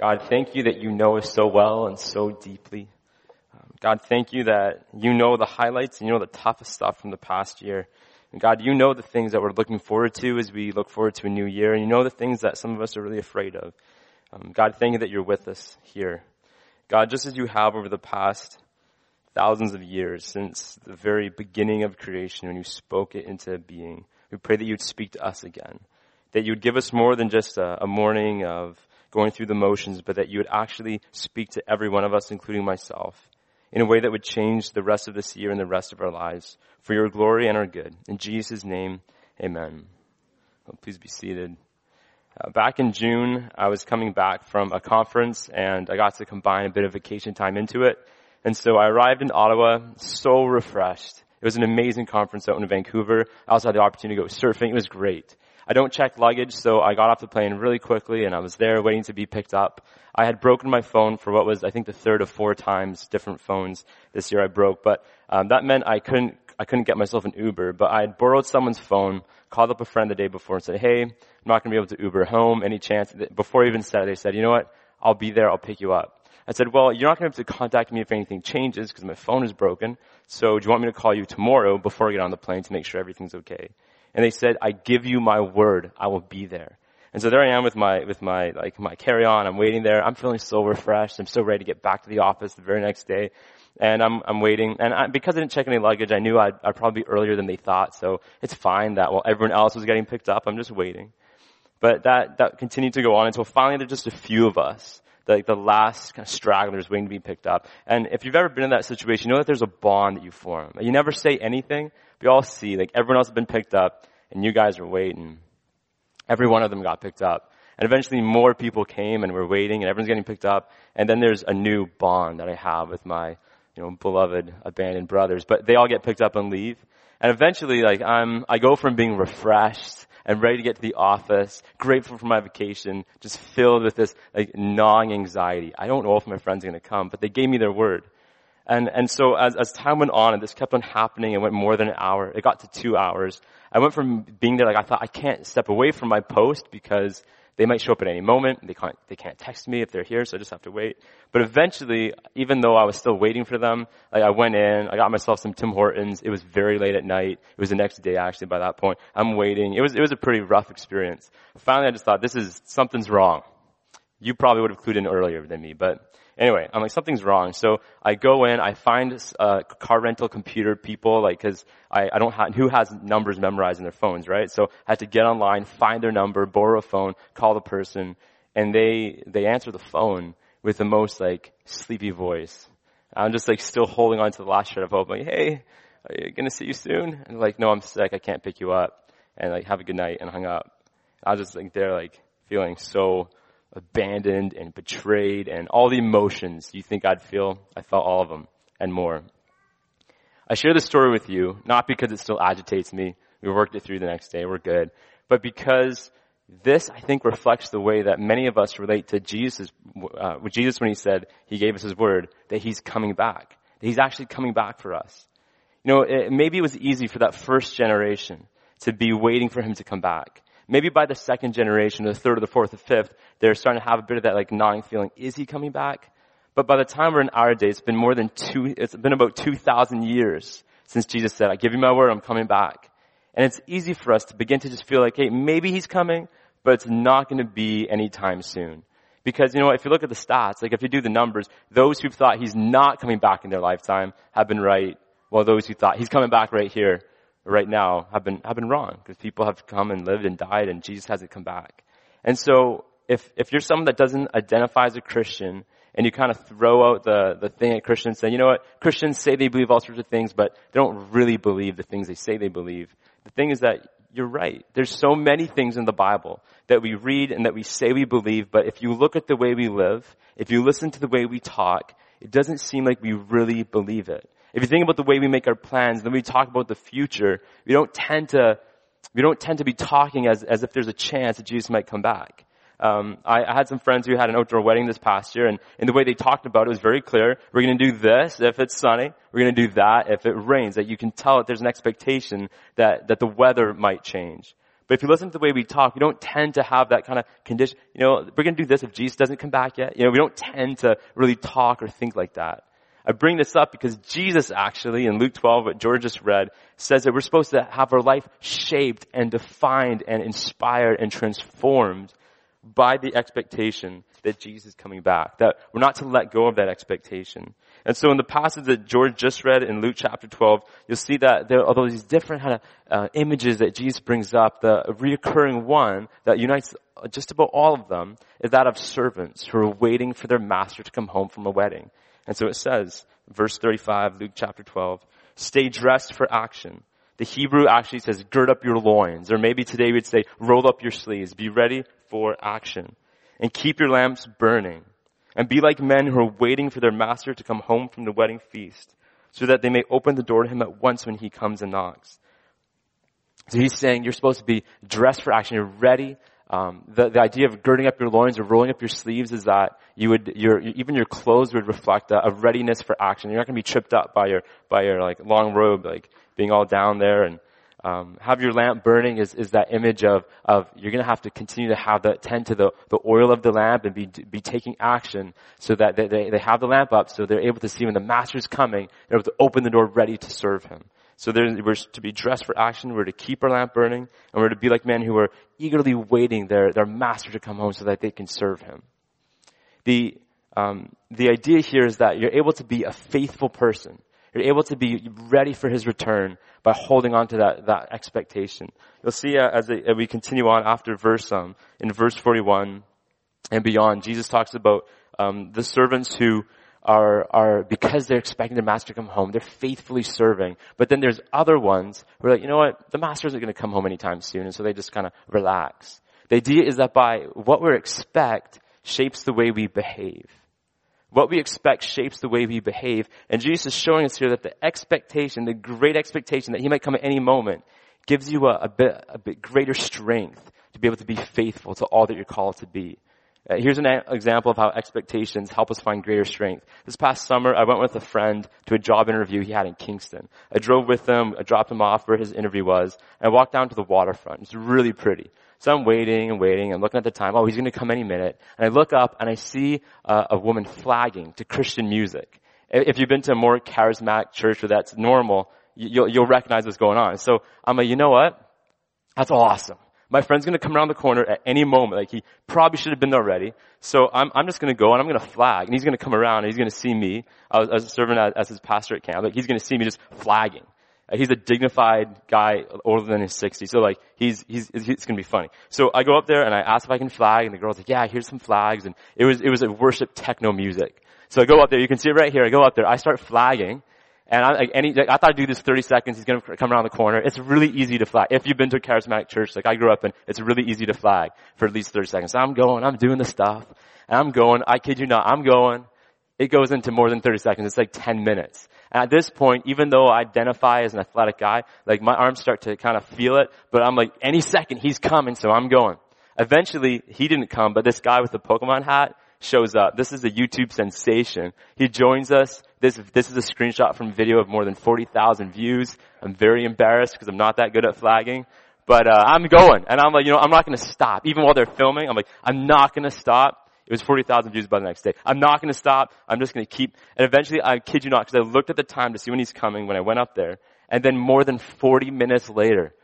God, thank you that you know us so well and so deeply. Um, God, thank you that you know the highlights and you know the toughest stuff from the past year. And God, you know the things that we're looking forward to as we look forward to a new year, and you know the things that some of us are really afraid of. Um, God, thank you that you're with us here. God, just as you have over the past thousands of years, since the very beginning of creation when you spoke it into being, we pray that you'd speak to us again. That you would give us more than just a, a morning of going through the motions, but that you would actually speak to every one of us, including myself, in a way that would change the rest of this year and the rest of our lives for your glory and our good. In Jesus' name, amen. Well, please be seated. Uh, back in June, I was coming back from a conference and I got to combine a bit of vacation time into it. And so I arrived in Ottawa so refreshed. It was an amazing conference out in Vancouver. I also had the opportunity to go surfing. It was great. I don't check luggage, so I got off the plane really quickly and I was there waiting to be picked up. I had broken my phone for what was, I think, the third of four times different phones this year I broke, but um, that meant I couldn't, I couldn't get myself an Uber, but I had borrowed someone's phone, called up a friend the day before and said, hey, I'm not going to be able to Uber home, any chance? Before I even they said, you know what? I'll be there, I'll pick you up. I said, well, you're not going to have to contact me if anything changes because my phone is broken. So do you want me to call you tomorrow before I get on the plane to make sure everything's okay? And they said, I give you my word, I will be there. And so there I am with my, with my, like, my carry-on. I'm waiting there. I'm feeling so refreshed. I'm so ready to get back to the office the very next day. And I'm, I'm waiting. And I, because I didn't check any luggage, I knew I'd, I'd probably be earlier than they thought. So it's fine that while everyone else was getting picked up, I'm just waiting. But that, that continued to go on until finally there's just a few of us like the last kind of stragglers waiting to be picked up. And if you've ever been in that situation, you know that there's a bond that you form. You never say anything, you all see, like everyone else has been picked up, and you guys are waiting. Every one of them got picked up. And eventually more people came and we're waiting and everyone's getting picked up. And then there's a new bond that I have with my, you know, beloved abandoned brothers. But they all get picked up and leave. And eventually, like, I'm, I go from being refreshed and ready to get to the office, grateful for my vacation, just filled with this, like, gnawing anxiety. I don't know if my friends are gonna come, but they gave me their word. And, and so as, as time went on and this kept on happening, it went more than an hour. It got to two hours. I went from being there like I thought I can't step away from my post because they might show up at any moment. They can't, they can't text me if they're here, so I just have to wait. But eventually, even though I was still waiting for them, like I went in, I got myself some Tim Hortons. It was very late at night. It was the next day actually by that point. I'm waiting. It was, it was a pretty rough experience. Finally, I just thought, this is, something's wrong. You probably would have clued in earlier than me, but Anyway, I'm like, something's wrong. So I go in, I find uh, car rental computer people, like, cause I, I don't have, who has numbers memorized in their phones, right? So I had to get online, find their number, borrow a phone, call the person, and they, they answer the phone with the most like sleepy voice. I'm just like still holding on to the last shred of hope, like, hey, are you gonna see you soon? And like, no, I'm sick, I can't pick you up. And like, have a good night, and hung up. I was just like there, like, feeling so abandoned and betrayed and all the emotions you think I'd feel. I felt all of them and more. I share this story with you, not because it still agitates me. We worked it through the next day. We're good. But because this, I think, reflects the way that many of us relate to Jesus, uh, with Jesus when he said, he gave us his word, that he's coming back. That he's actually coming back for us. You know, it, maybe it was easy for that first generation to be waiting for him to come back maybe by the second generation, the third or the fourth or fifth, they're starting to have a bit of that like gnawing feeling. Is he coming back? But by the time we're in our day, it's been more than two, it's been about 2,000 years since Jesus said, I give you my word, I'm coming back. And it's easy for us to begin to just feel like, hey, maybe he's coming, but it's not going to be anytime soon. Because, you know, if you look at the stats, like if you do the numbers, those who've thought he's not coming back in their lifetime have been right, while those who thought he's coming back right here right now have been, have been wrong because people have come and lived and died and Jesus hasn't come back. And so if, if you're someone that doesn't identify as a Christian and you kind of throw out the, the thing at Christians saying, you know what, Christians say they believe all sorts of things, but they don't really believe the things they say they believe. The thing is that you're right. There's so many things in the Bible that we read and that we say we believe, but if you look at the way we live, if you listen to the way we talk, it doesn't seem like we really believe it. If you think about the way we make our plans, then we talk about the future, we don't tend to, we don't tend to be talking as, as if there's a chance that Jesus might come back. Um, I, I, had some friends who had an outdoor wedding this past year, and, and the way they talked about it was very clear. We're going to do this if it's sunny. We're going to do that if it rains. That you can tell that there's an expectation that that the weather might change. But if you listen to the way we talk, we don't tend to have that kind of condition. You know, we're going to do this if Jesus doesn't come back yet. You know, we don't tend to really talk or think like that. I bring this up because Jesus actually, in Luke 12, what George just read, says that we're supposed to have our life shaped and defined and inspired and transformed by the expectation that Jesus is coming back. That we're not to let go of that expectation. And so in the passage that George just read in Luke chapter 12, you'll see that there are these different kind of uh, images that Jesus brings up. The reoccurring one that unites just about all of them is that of servants who are waiting for their master to come home from a wedding. And so it says, verse 35, Luke chapter 12, stay dressed for action. The Hebrew actually says, gird up your loins. Or maybe today we'd say, roll up your sleeves. Be ready for action. And keep your lamps burning and be like men who are waiting for their master to come home from the wedding feast so that they may open the door to him at once when he comes and knocks. So he's saying you're supposed to be dressed for action. You're ready. Um, the, the idea of girding up your loins or rolling up your sleeves is that you would, your, even your clothes would reflect a, a readiness for action. You're not going to be tripped up by your, by your like long robe, like being all down there and um, have your lamp burning is, is that image of, of you're going to have to continue to have the tend to the, the oil of the lamp and be, be taking action so that they, they, they have the lamp up so they're able to see when the master's coming, they're able to open the door ready to serve him. So we're to be dressed for action, we're to keep our lamp burning, and we're to be like men who are eagerly waiting their, their master to come home so that they can serve him. The, um, the idea here is that you're able to be a faithful person. You're able to be ready for his return by holding on to that, that expectation. You'll see uh, as, as, we continue on after verse, um, in verse 41 and beyond, Jesus talks about, um, the servants who are, are, because they're expecting the master to come home, they're faithfully serving. But then there's other ones who are like, you know what, the master isn't going to come home anytime soon, and so they just kind of relax. The idea is that by what we expect shapes the way we behave. What we expect shapes the way we behave. And Jesus is showing us here that the expectation, the great expectation that He might come at any moment, gives you a, a, bit, a bit greater strength to be able to be faithful to all that you're called to be. Uh, here's an example of how expectations help us find greater strength. This past summer, I went with a friend to a job interview he had in Kingston. I drove with him, I dropped him off where his interview was, and I walked down to the waterfront. It's really pretty. So I'm waiting and waiting and looking at the time. Oh, he's going to come any minute. And I look up and I see uh, a woman flagging to Christian music. If you've been to a more charismatic church where that's normal, you'll, you'll recognize what's going on. So I'm like, you know what? That's awesome. My friend's gonna come around the corner at any moment. Like he probably should have been there already. So I'm, I'm just gonna go and I'm gonna flag and he's gonna come around and he's gonna see me. I was, I was serving as, as his pastor at camp. Like he's gonna see me just flagging. Uh, he's a dignified guy older than his 60s. So like, he's, he's, it's gonna be funny. So I go up there and I ask if I can flag and the girl's like, yeah, here's some flags. And it was, it was a worship techno music. So I go up there, you can see it right here, I go up there, I start flagging. And I, like, I thought I'd do this 30 seconds, he's gonna come around the corner. It's really easy to flag. If you've been to a charismatic church, like I grew up in, it's really easy to flag for at least 30 seconds. So I'm going, I'm doing the stuff, and I'm going, I kid you not, I'm going. It goes into more than 30 seconds, it's like 10 minutes. And at this point, even though I identify as an athletic guy, like my arms start to kind of feel it, but I'm like, any second he's coming, so I'm going. Eventually, he didn't come, but this guy with the Pokemon hat shows up. This is a YouTube sensation. He joins us. This, this is a screenshot from video of more than 40,000 views. I'm very embarrassed because I'm not that good at flagging. But, uh, I'm going. And I'm like, you know, I'm not gonna stop. Even while they're filming, I'm like, I'm not gonna stop. It was 40,000 views by the next day. I'm not going to stop. I'm just going to keep. And eventually, I kid you not, because I looked at the time to see when he's coming when I went up there. And then more than 40 minutes later,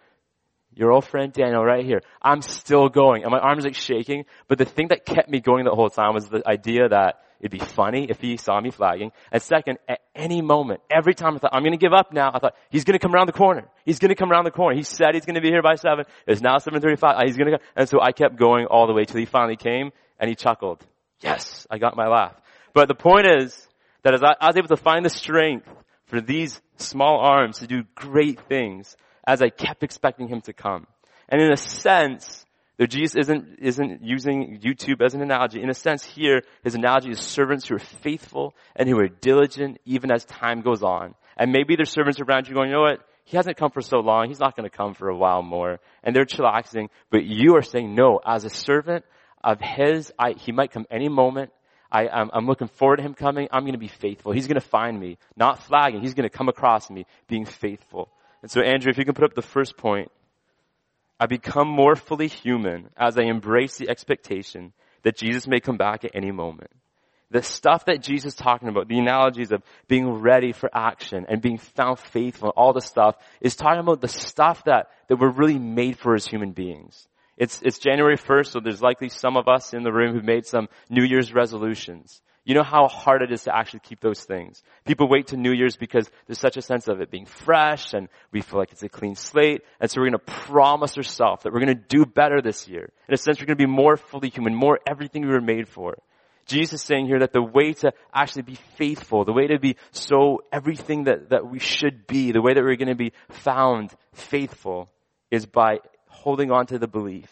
your old friend Daniel right here, I'm still going. And my arms like shaking. But the thing that kept me going the whole time was the idea that it'd be funny if he saw me flagging. And second, at any moment, every time I thought, I'm gonna give up now, I thought, he's gonna come around the corner. He's gonna come around the corner. He said he's gonna be here by seven. It's now 7.35. Ah, he's gonna come. And so I kept going all the way till he finally came and he chuckled. Yes, I got my laugh. But the point is that as I, I was able to find the strength for these small arms to do great things as I kept expecting him to come. And in a sense, though Jesus isn't, isn't using YouTube as an analogy, in a sense here, his analogy is servants who are faithful and who are diligent even as time goes on. And maybe there's servants around you going, you know what? He hasn't come for so long. He's not going to come for a while more. And they're chillaxing. But you are saying, no, as a servant, of His. I, he might come any moment. I, I'm, I'm looking forward to Him coming. I'm going to be faithful. He's going to find me, not flagging. He's going to come across me being faithful. And so, Andrew, if you can put up the first point, I become more fully human as I embrace the expectation that Jesus may come back at any moment. The stuff that Jesus is talking about, the analogies of being ready for action and being found faithful, all the stuff, is talking about the stuff that, that we're really made for as human beings. It's, it's January 1st, so there's likely some of us in the room who made some New Year's resolutions. You know how hard it is to actually keep those things. People wait to New Year's because there's such a sense of it being fresh and we feel like it's a clean slate. And so we're going to promise ourselves that we're going to do better this year. In a sense, we're going to be more fully human, more everything we were made for. Jesus is saying here that the way to actually be faithful, the way to be so everything that, that we should be, the way that we're going to be found faithful is by holding on to the belief.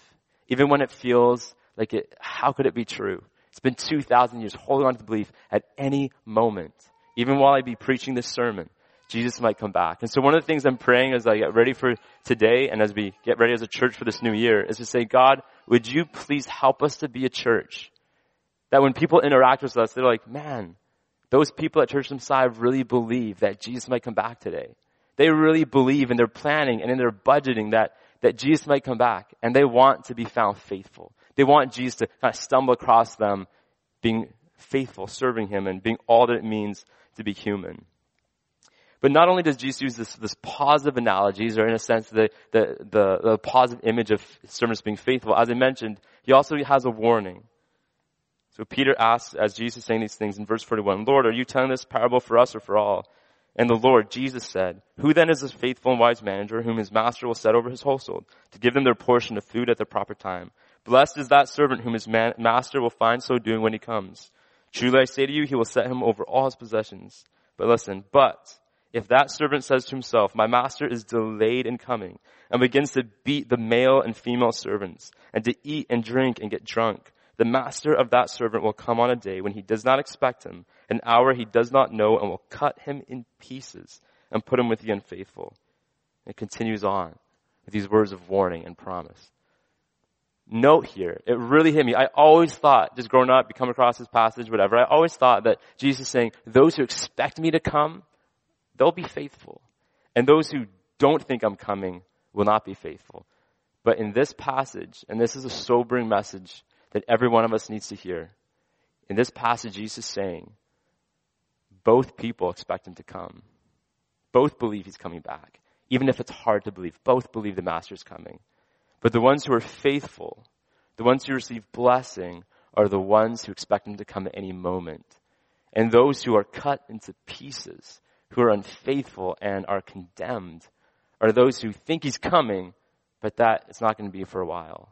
Even when it feels like it, how could it be true? It's been 2,000 years holding on to the belief at any moment. Even while I'd be preaching this sermon, Jesus might come back. And so one of the things I'm praying as I get ready for today and as we get ready as a church for this new year is to say, God, would you please help us to be a church that when people interact with us, they're like, man, those people at Church Messiah really believe that Jesus might come back today. They really believe in their planning and in their budgeting that, that Jesus might come back and they want to be found faithful. They want Jesus to kind of stumble across them being faithful, serving Him, and being all that it means to be human. But not only does Jesus use this, this positive analogies, or in a sense, the, the, the, the positive image of servants being faithful, as I mentioned, he also has a warning. So Peter asks, as Jesus is saying these things in verse 41, Lord, are you telling this parable for us or for all? And the Lord, Jesus said, Who then is this faithful and wise manager whom his master will set over his household to give them their portion of food at the proper time? Blessed is that servant whom his man, master will find so doing when he comes. Truly I say to you, he will set him over all his possessions. But listen, but if that servant says to himself, my master is delayed in coming, and begins to beat the male and female servants, and to eat and drink and get drunk, the master of that servant will come on a day when he does not expect him, an hour he does not know, and will cut him in pieces and put him with the unfaithful. It continues on with these words of warning and promise note here. It really hit me. I always thought, just growing up, you come across this passage, whatever, I always thought that Jesus is saying, those who expect me to come, they'll be faithful. And those who don't think I'm coming will not be faithful. But in this passage, and this is a sobering message that every one of us needs to hear, in this passage, Jesus is saying, both people expect him to come. Both believe he's coming back. Even if it's hard to believe, both believe the master's coming. But the ones who are faithful, the ones who receive blessing, are the ones who expect him to come at any moment. And those who are cut into pieces, who are unfaithful and are condemned, are those who think he's coming, but that it's not going to be for a while.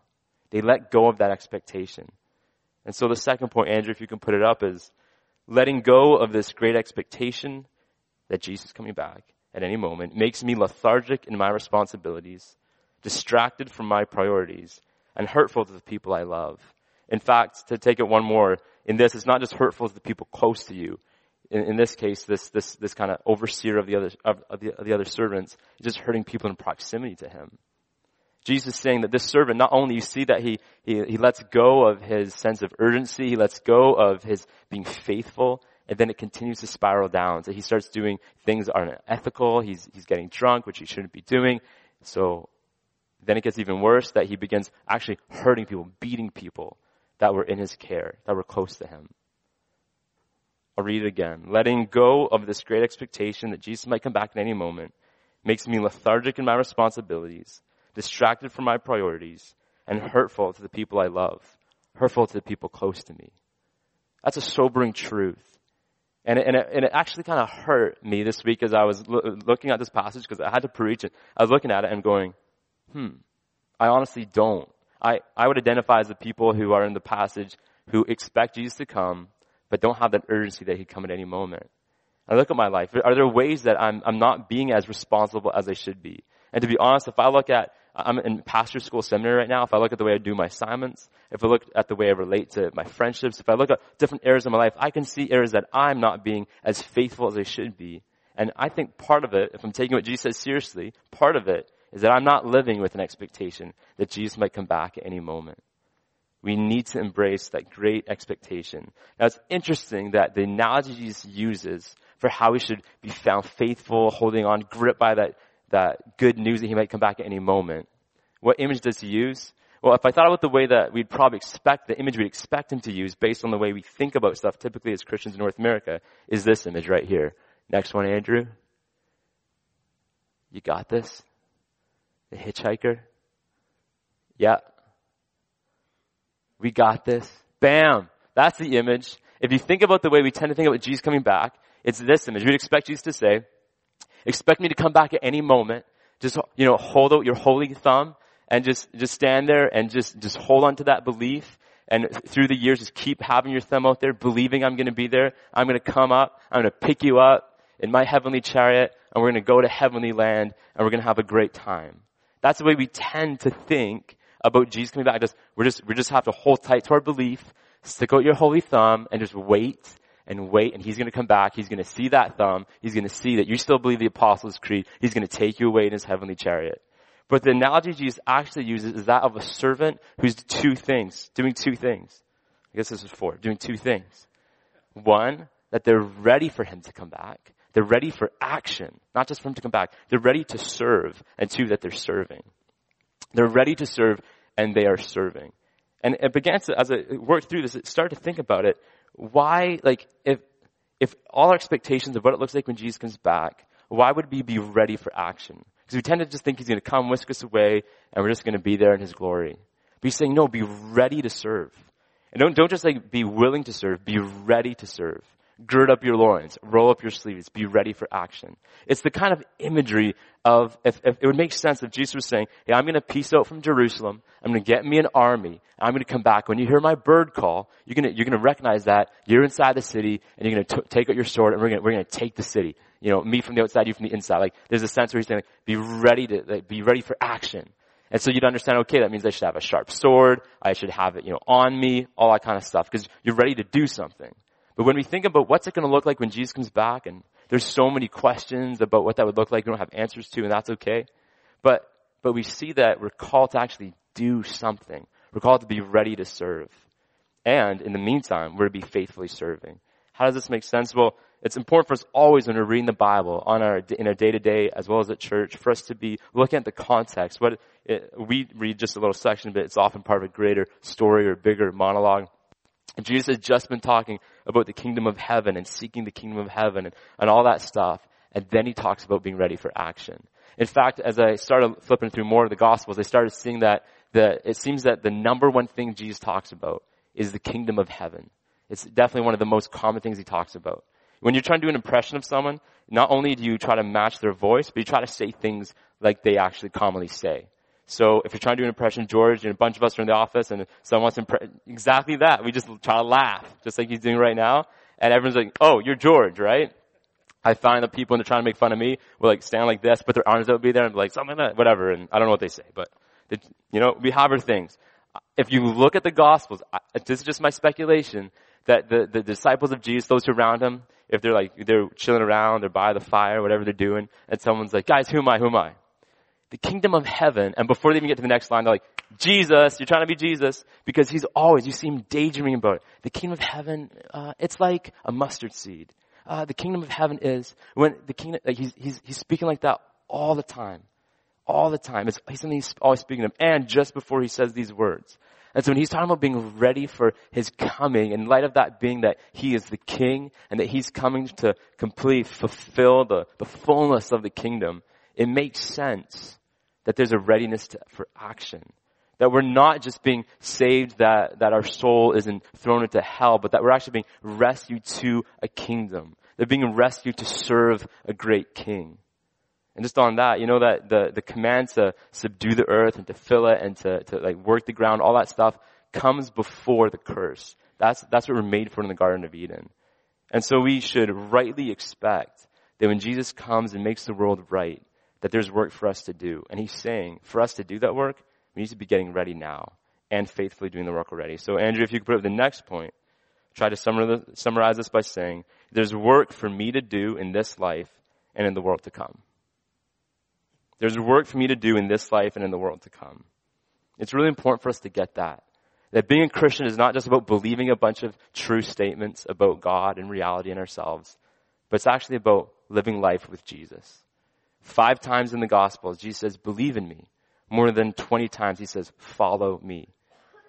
They let go of that expectation. And so the second point, Andrew, if you can put it up, is letting go of this great expectation that Jesus is coming back at any moment makes me lethargic in my responsibilities distracted from my priorities, and hurtful to the people I love. In fact, to take it one more, in this, it's not just hurtful to the people close to you. In, in this case, this, this, this kind of overseer of the other, of, of, the, of the other servants is just hurting people in proximity to him. Jesus is saying that this servant, not only you see that he, he, he lets go of his sense of urgency, he lets go of his being faithful, and then it continues to spiral down. So he starts doing things that aren't ethical, he's, he's getting drunk, which he shouldn't be doing. So then it gets even worse that he begins actually hurting people, beating people that were in his care, that were close to him. I'll read it again. Letting go of this great expectation that Jesus might come back at any moment makes me lethargic in my responsibilities, distracted from my priorities, and hurtful to the people I love, hurtful to the people close to me. That's a sobering truth. And it, and it, and it actually kind of hurt me this week as I was lo- looking at this passage because I had to preach it. I was looking at it and going, Hmm. I honestly don't. I, I would identify as the people who are in the passage who expect Jesus to come, but don't have that urgency that he'd come at any moment. I look at my life. Are there ways that I'm, I'm not being as responsible as I should be? And to be honest, if I look at, I'm in pastor school seminary right now, if I look at the way I do my assignments, if I look at the way I relate to my friendships, if I look at different areas of my life, I can see areas that I'm not being as faithful as I should be. And I think part of it, if I'm taking what Jesus says seriously, part of it is that I'm not living with an expectation that Jesus might come back at any moment. We need to embrace that great expectation. Now it's interesting that the analogy Jesus uses for how we should be found faithful, holding on, gripped by that, that good news that he might come back at any moment. What image does he use? Well, if I thought about the way that we'd probably expect, the image we'd expect him to use based on the way we think about stuff typically as Christians in North America is this image right here. Next one, Andrew. You got this? The hitchhiker? Yeah. We got this. Bam! That's the image. If you think about the way we tend to think about Jesus coming back, it's this image. We'd expect Jesus to say, expect me to come back at any moment. Just, you know, hold out your holy thumb and just, just stand there and just, just hold on to that belief. And through the years, just keep having your thumb out there, believing I'm going to be there. I'm going to come up. I'm going to pick you up in my heavenly chariot and we're going to go to heavenly land and we're going to have a great time. That's the way we tend to think about Jesus coming back. Just, we're just, we just have to hold tight to our belief, stick out your holy thumb and just wait and wait and he's to come back. He's to see that thumb. He's to see that you still believe the Apostles' Creed. He's to take you away in his heavenly chariot. But the analogy Jesus actually uses is that of a servant who's two things, doing two things. I guess this is four, doing two things. One, that they're ready for him to come back. They're ready for action, not just for him to come back. They're ready to serve. And two, that they're serving. They're ready to serve and they are serving. And it began to, as I worked through this, it started to think about it. Why, like, if, if all our expectations of what it looks like when Jesus comes back, why would we be ready for action? Because we tend to just think he's going to come, whisk us away, and we're just going to be there in his glory. But he's saying, no, be ready to serve. And don't, don't just like be willing to serve, be ready to serve gird up your loins, roll up your sleeves, be ready for action. It's the kind of imagery of, if, if it would make sense if Jesus was saying, hey, I'm gonna peace out from Jerusalem, I'm gonna get me an army, I'm gonna come back. When you hear my bird call, you're gonna, you're gonna recognize that you're inside the city, and you're gonna take out your sword, and we're gonna, we're gonna take the city. You know, me from the outside, you from the inside. Like, there's a sense where he's saying, like, be ready to, like, be ready for action. And so you'd understand, okay, that means I should have a sharp sword, I should have it, you know, on me, all that kind of stuff, because you're ready to do something. But when we think about what's it going to look like when Jesus comes back, and there's so many questions about what that would look like we don't have answers to, and that's okay. But, but we see that we're called to actually do something. We're called to be ready to serve. And in the meantime, we're to be faithfully serving. How does this make sense? Well, it's important for us always when we're reading the Bible on our, in our day to day as well as at church for us to be looking at the context. What it, we read just a little section, but it's often part of a greater story or bigger monologue. And Jesus has just been talking about the kingdom of heaven and seeking the kingdom of heaven and, and all that stuff. And then he talks about being ready for action. In fact, as I started flipping through more of the gospels, I started seeing that the, it seems that the number one thing Jesus talks about is the kingdom of heaven. It's definitely one of the most common things he talks about. When you're trying to do an impression of someone, not only do you try to match their voice, but you try to say things like they actually commonly say. So if you're trying to do an impression of George and a bunch of us are in the office and someone wants to impre- exactly that, we just try to laugh, just like he's doing right now. And everyone's like, oh, you're George, right? I find that people when they're trying to make fun of me will like stand like this, put their arms out, be there and be like something like that, whatever. And I don't know what they say, but you know, we have our things. If you look at the Gospels, this is just my speculation, that the, the disciples of Jesus, those who around him, if they're like, they're chilling around, they're by the fire, whatever they're doing, and someone's like, guys, who am I, who am I? The kingdom of heaven, and before they even get to the next line, they're like, Jesus, you're trying to be Jesus, because he's always, you see him daydreaming about it. The kingdom of heaven, uh, it's like a mustard seed. Uh, the kingdom of heaven is, when the kingdom, like he's, he's, he's speaking like that all the time. All the time. It's, he's something he's always speaking of. And just before he says these words. And so when he's talking about being ready for his coming, in light of that being that he is the king and that he's coming to completely fulfill the, the fullness of the kingdom, it makes sense that there's a readiness to, for action. That we're not just being saved that, that our soul isn't thrown into hell, but that we're actually being rescued to a kingdom. They're being rescued to serve a great king. And just on that, you know that the, the command to subdue the earth and to fill it and to, to like work the ground, all that stuff comes before the curse. That's, that's what we're made for in the Garden of Eden. And so we should rightly expect that when Jesus comes and makes the world right, that there's work for us to do. And he's saying, for us to do that work, we need to be getting ready now and faithfully doing the work already. So Andrew, if you could put up the next point, try to summarize this by saying, there's work for me to do in this life and in the world to come. There's work for me to do in this life and in the world to come. It's really important for us to get that. That being a Christian is not just about believing a bunch of true statements about God and reality and ourselves, but it's actually about living life with Jesus. Five times in the Gospels, Jesus says, believe in me. more than 20 times he says, follow me.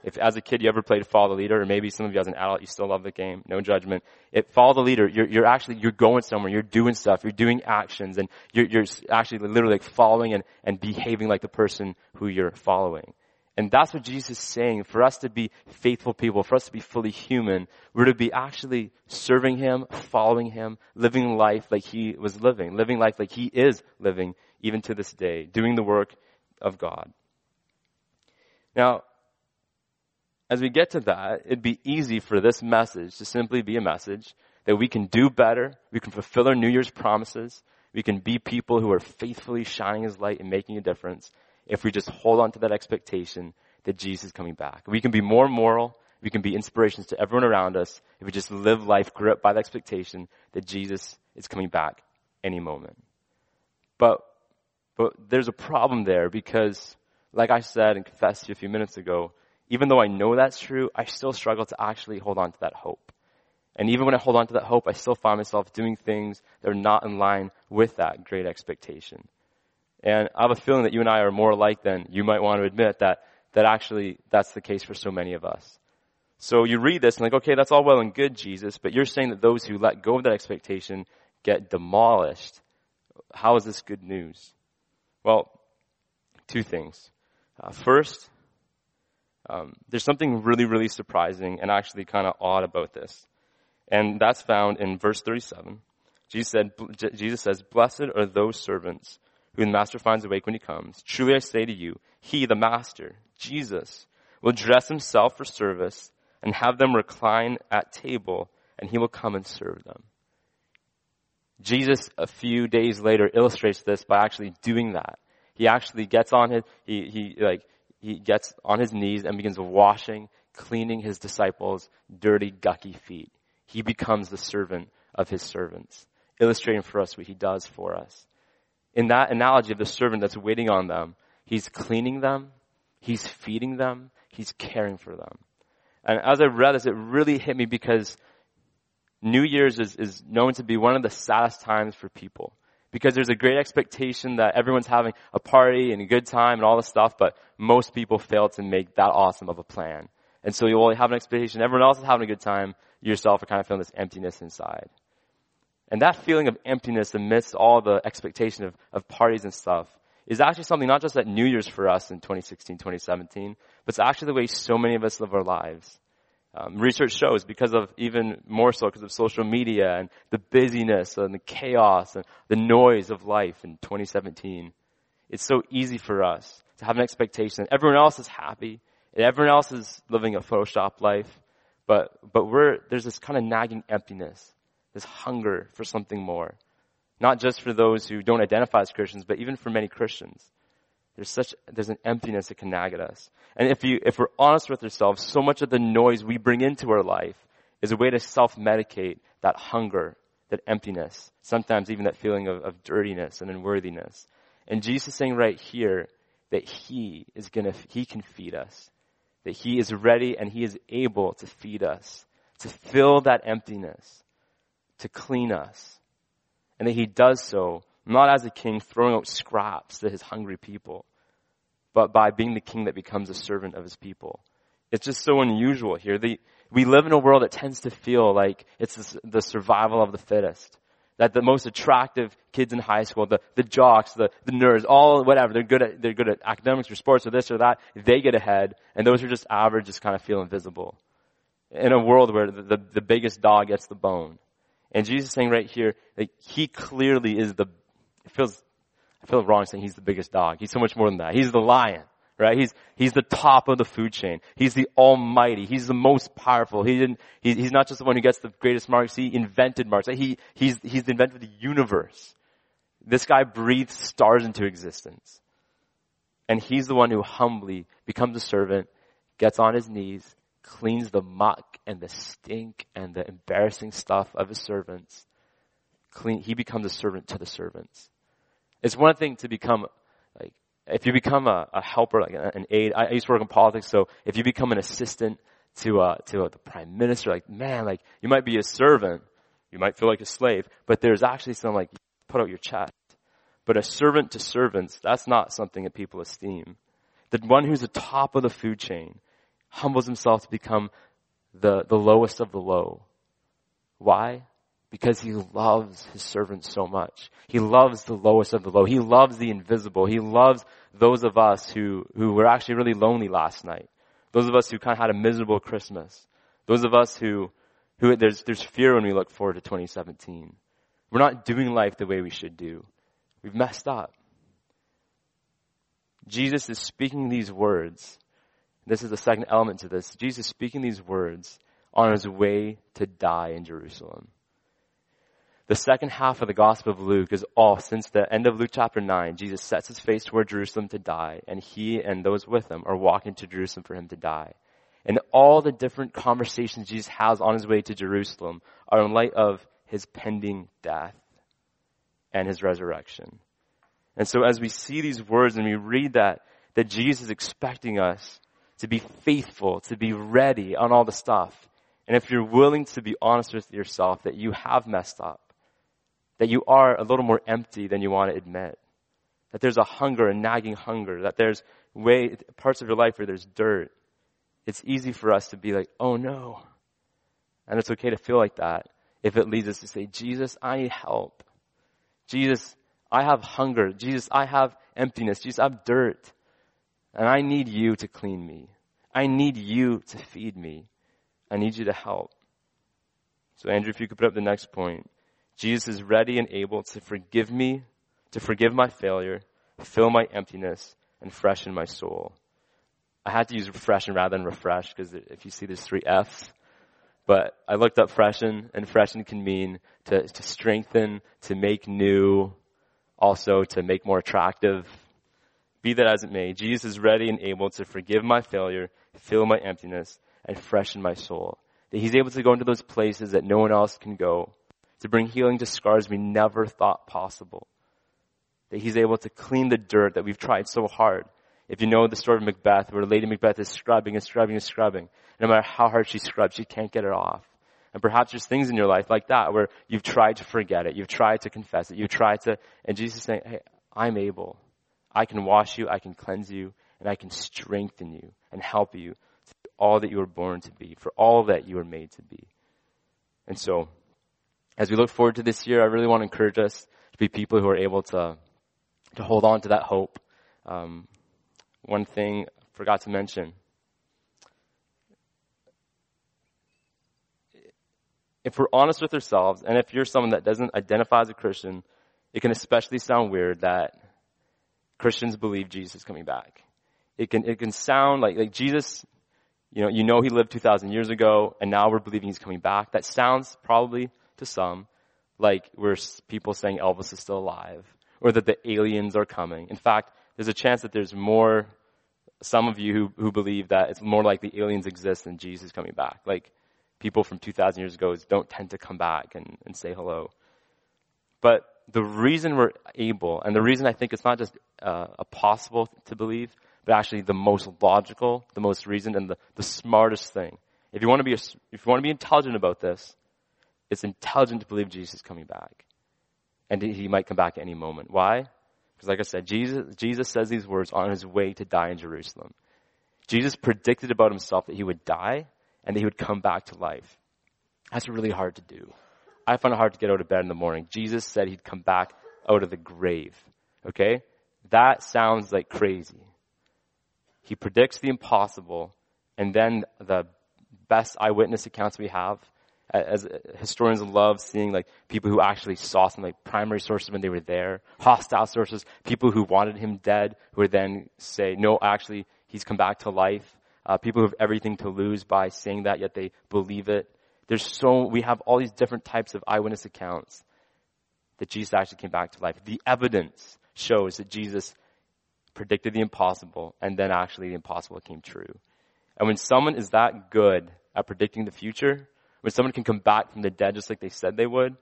If as a kid you ever played follow the leader, or maybe some of you as an adult you still love the game, no judgment. If follow the leader, you're, you're actually, you're going somewhere, you're doing stuff, you're doing actions, and you're, you're actually literally like following and, and behaving like the person who you're following. And that's what Jesus is saying. For us to be faithful people, for us to be fully human, we're to be actually serving Him, following Him, living life like He was living, living life like He is living even to this day, doing the work of God. Now, as we get to that, it'd be easy for this message to simply be a message that we can do better, we can fulfill our New Year's promises, we can be people who are faithfully shining His light and making a difference, if we just hold on to that expectation that Jesus is coming back. We can be more moral. We can be inspirations to everyone around us if we just live life gripped by the expectation that Jesus is coming back any moment. But, but there's a problem there because, like I said and confessed to you a few minutes ago, even though I know that's true, I still struggle to actually hold on to that hope. And even when I hold on to that hope, I still find myself doing things that are not in line with that great expectation. And I have a feeling that you and I are more alike than you might want to admit that, that actually that's the case for so many of us. So you read this and like, okay, that's all well and good, Jesus, but you're saying that those who let go of that expectation get demolished. How is this good news? Well, two things. Uh, first, um, there's something really, really surprising and actually kind of odd about this. And that's found in verse 37. Jesus said, Jesus says, blessed are those servants who the master finds awake when he comes. Truly I say to you, he, the master, Jesus, will dress himself for service and have them recline at table and he will come and serve them. Jesus, a few days later, illustrates this by actually doing that. He actually gets on his, he, he, like, he gets on his knees and begins washing, cleaning his disciples' dirty, gucky feet. He becomes the servant of his servants, illustrating for us what he does for us in that analogy of the servant that's waiting on them, he's cleaning them, he's feeding them, he's caring for them. And as I read this, it really hit me because New Year's is, is known to be one of the saddest times for people. Because there's a great expectation that everyone's having a party and a good time and all this stuff, but most people fail to make that awesome of a plan. And so you only have an expectation, everyone else is having a good time, you yourself are kind of feeling this emptiness inside. And that feeling of emptiness amidst all the expectation of, of parties and stuff is actually something not just at New Year's for us in 2016, 2017, but it's actually the way so many of us live our lives. Um, research shows because of even more so because of social media and the busyness and the chaos and the noise of life in 2017. It's so easy for us to have an expectation that everyone else is happy and everyone else is living a Photoshop life, but, but we're, there's this kind of nagging emptiness this hunger for something more. Not just for those who don't identify as Christians, but even for many Christians. There's such, there's an emptiness that can nag at us. And if you, if we're honest with ourselves, so much of the noise we bring into our life is a way to self-medicate that hunger, that emptiness, sometimes even that feeling of, of dirtiness and unworthiness. And Jesus is saying right here that He is gonna, He can feed us. That He is ready and He is able to feed us, to fill that emptiness to clean us. And that he does so not as a king throwing out scraps to his hungry people, but by being the king that becomes a servant of his people. It's just so unusual here. The, we live in a world that tends to feel like it's the survival of the fittest. That the most attractive kids in high school, the, the jocks, the, the nerds, all whatever, they're good at, they're good at academics or sports or this or that, they get ahead, and those who are just average just kind of feel invisible. In a world where the, the, the biggest dog gets the bone. And Jesus is saying right here that he clearly is the, it feels, I feel wrong saying he's the biggest dog. He's so much more than that. He's the lion, right? He's, he's the top of the food chain. He's the almighty. He's the most powerful. He didn't, he, he's not just the one who gets the greatest marks. He invented marks. He, he's, he's the inventor of the universe. This guy breathes stars into existence. And he's the one who humbly becomes a servant, gets on his knees, cleans the muck and the stink and the embarrassing stuff of his servants. Clean, he becomes a servant to the servants. It's one thing to become like, if you become a, a helper, like an aide, I, used to work in politics, so if you become an assistant to, uh, to uh, the prime minister, like, man, like, you might be a servant, you might feel like a slave, but there's actually some like, put out your chest. But a servant to servants, that's not something that people esteem. The one who's the top of the food chain humbles himself to become the, the lowest of the low. Why? Because he loves his servants so much. He loves the lowest of the low. He loves the invisible. He loves those of us who, who were actually really lonely last night. Those of us who kind of had a miserable Christmas. Those of us who, who there's, there's fear when we look forward to 2017. We're not doing life the way we should do. We've messed up. Jesus is speaking these words. This is the second element to this. Jesus speaking these words on his way to die in Jerusalem. The second half of the Gospel of Luke is all since the end of Luke chapter 9, Jesus sets his face toward Jerusalem to die, and he and those with him are walking to Jerusalem for him to die. And all the different conversations Jesus has on his way to Jerusalem are in light of his pending death and his resurrection. And so as we see these words and we read that, that Jesus is expecting us to be faithful, to be ready on all the stuff. And if you're willing to be honest with yourself that you have messed up, that you are a little more empty than you want to admit, that there's a hunger, a nagging hunger, that there's way, parts of your life where there's dirt, it's easy for us to be like, oh no. And it's okay to feel like that if it leads us to say, Jesus, I need help. Jesus, I have hunger. Jesus, I have emptiness. Jesus, I have dirt. And I need you to clean me. I need you to feed me. I need you to help. So Andrew, if you could put up the next point. Jesus is ready and able to forgive me, to forgive my failure, fill my emptiness, and freshen my soul. I had to use freshen rather than refresh because if you see there's three F's. But I looked up freshen and freshen can mean to, to strengthen, to make new, also to make more attractive. Be that as it may, Jesus is ready and able to forgive my failure, fill my emptiness, and freshen my soul. That he's able to go into those places that no one else can go, to bring healing to scars we never thought possible. That he's able to clean the dirt that we've tried so hard if you know the story of Macbeth, where Lady Macbeth is scrubbing and scrubbing and scrubbing, no matter how hard she scrubs, she can't get it off. And perhaps there's things in your life like that where you've tried to forget it, you've tried to confess it, you've tried to, and Jesus is saying, hey, I'm able. I can wash you, I can cleanse you, and I can strengthen you and help you to be all that you were born to be, for all that you were made to be. And so, as we look forward to this year, I really want to encourage us to be people who are able to, to hold on to that hope. Um, one thing I forgot to mention. If we're honest with ourselves, and if you're someone that doesn't identify as a Christian, it can especially sound weird that Christians believe Jesus is coming back. It can, it can sound like, like Jesus, you know, you know he lived 2,000 years ago, and now we're believing he's coming back. That sounds probably to some like we're people saying Elvis is still alive, or that the aliens are coming. In fact, there's a chance that there's more, some of you who, who believe that it's more like the aliens exist than Jesus coming back. Like people from 2,000 years ago don't tend to come back and, and say hello. But the reason we're able, and the reason I think it's not just uh, a possible to believe, but actually the most logical, the most reasoned, and the, the smartest thing. If you want to be, a, if you want to be intelligent about this, it's intelligent to believe Jesus is coming back, and he might come back at any moment. Why? Because like I said, Jesus, Jesus says these words on his way to die in Jerusalem. Jesus predicted about himself that he would die and that he would come back to life. That's really hard to do. I find it hard to get out of bed in the morning. Jesus said he'd come back out of the grave. Okay? That sounds like crazy. He predicts the impossible and then the best eyewitness accounts we have as historians love seeing like people who actually saw some like primary sources when they were there, hostile sources, people who wanted him dead, who would then say, no, actually, he's come back to life. Uh, people who have everything to lose by saying that, yet they believe it. There's so, we have all these different types of eyewitness accounts that Jesus actually came back to life. The evidence shows that Jesus predicted the impossible and then actually the impossible came true. And when someone is that good at predicting the future, when someone can come back from the dead just like they said they would,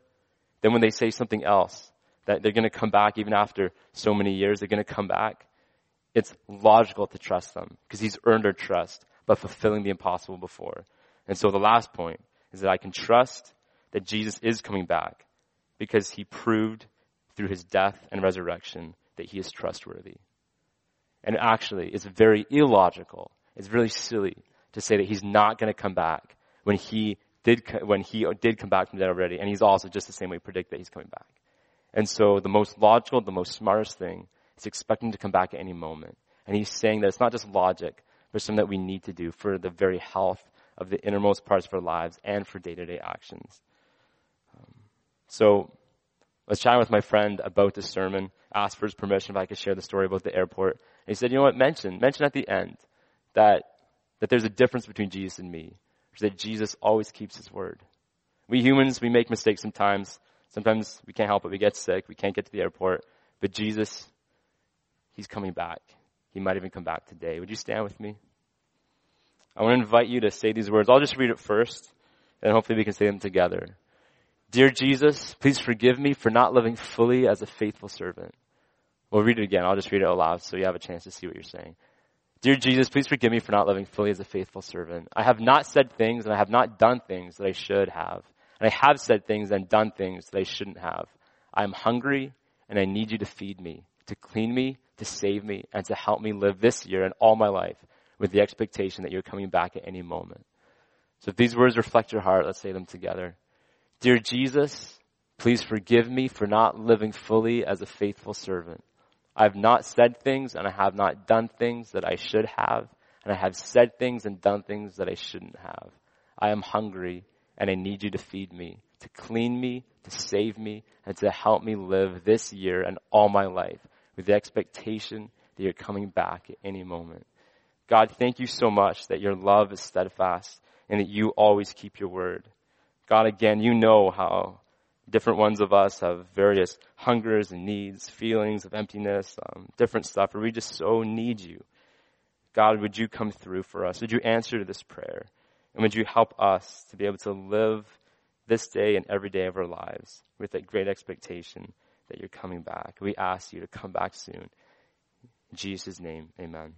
then when they say something else, that they're going to come back even after so many years, they're going to come back, it's logical to trust them because he's earned our trust by fulfilling the impossible before. And so the last point is that I can trust that Jesus is coming back because he proved through his death and resurrection that he is trustworthy. And actually, it's very illogical. It's really silly to say that he's not going to come back when he did, when he did come back from the dead already. And he's also just the same way predict that he's coming back. And so the most logical, the most smartest thing is expecting to come back at any moment. And he's saying that it's not just logic, but something that we need to do for the very health of the innermost parts of our lives and for day-to-day actions. Um, so I was chatting with my friend about the sermon, asked for his permission if I could share the story about the airport. And he said, you know what, mention, mention at the end that, that there's a difference between Jesus and me. That Jesus always keeps his word. We humans, we make mistakes sometimes. Sometimes we can't help it. We get sick. We can't get to the airport. But Jesus, he's coming back. He might even come back today. Would you stand with me? I want to invite you to say these words. I'll just read it first, and hopefully we can say them together. Dear Jesus, please forgive me for not living fully as a faithful servant. We'll read it again. I'll just read it aloud so you have a chance to see what you're saying. Dear Jesus, please forgive me for not living fully as a faithful servant. I have not said things and I have not done things that I should have. And I have said things and done things that I shouldn't have. I am hungry and I need you to feed me, to clean me, to save me, and to help me live this year and all my life with the expectation that you're coming back at any moment. So if these words reflect your heart, let's say them together. Dear Jesus, please forgive me for not living fully as a faithful servant. I have not said things and I have not done things that I should have, and I have said things and done things that I shouldn't have. I am hungry and I need you to feed me, to clean me, to save me, and to help me live this year and all my life with the expectation that you're coming back at any moment. God, thank you so much that your love is steadfast and that you always keep your word. God, again, you know how different ones of us have various hungers and needs, feelings of emptiness, um, different stuff, where we just so need you. God, would you come through for us? Would you answer to this prayer? And would you help us to be able to live this day and every day of our lives with that great expectation that you're coming back? We ask you to come back soon. In Jesus' name, amen.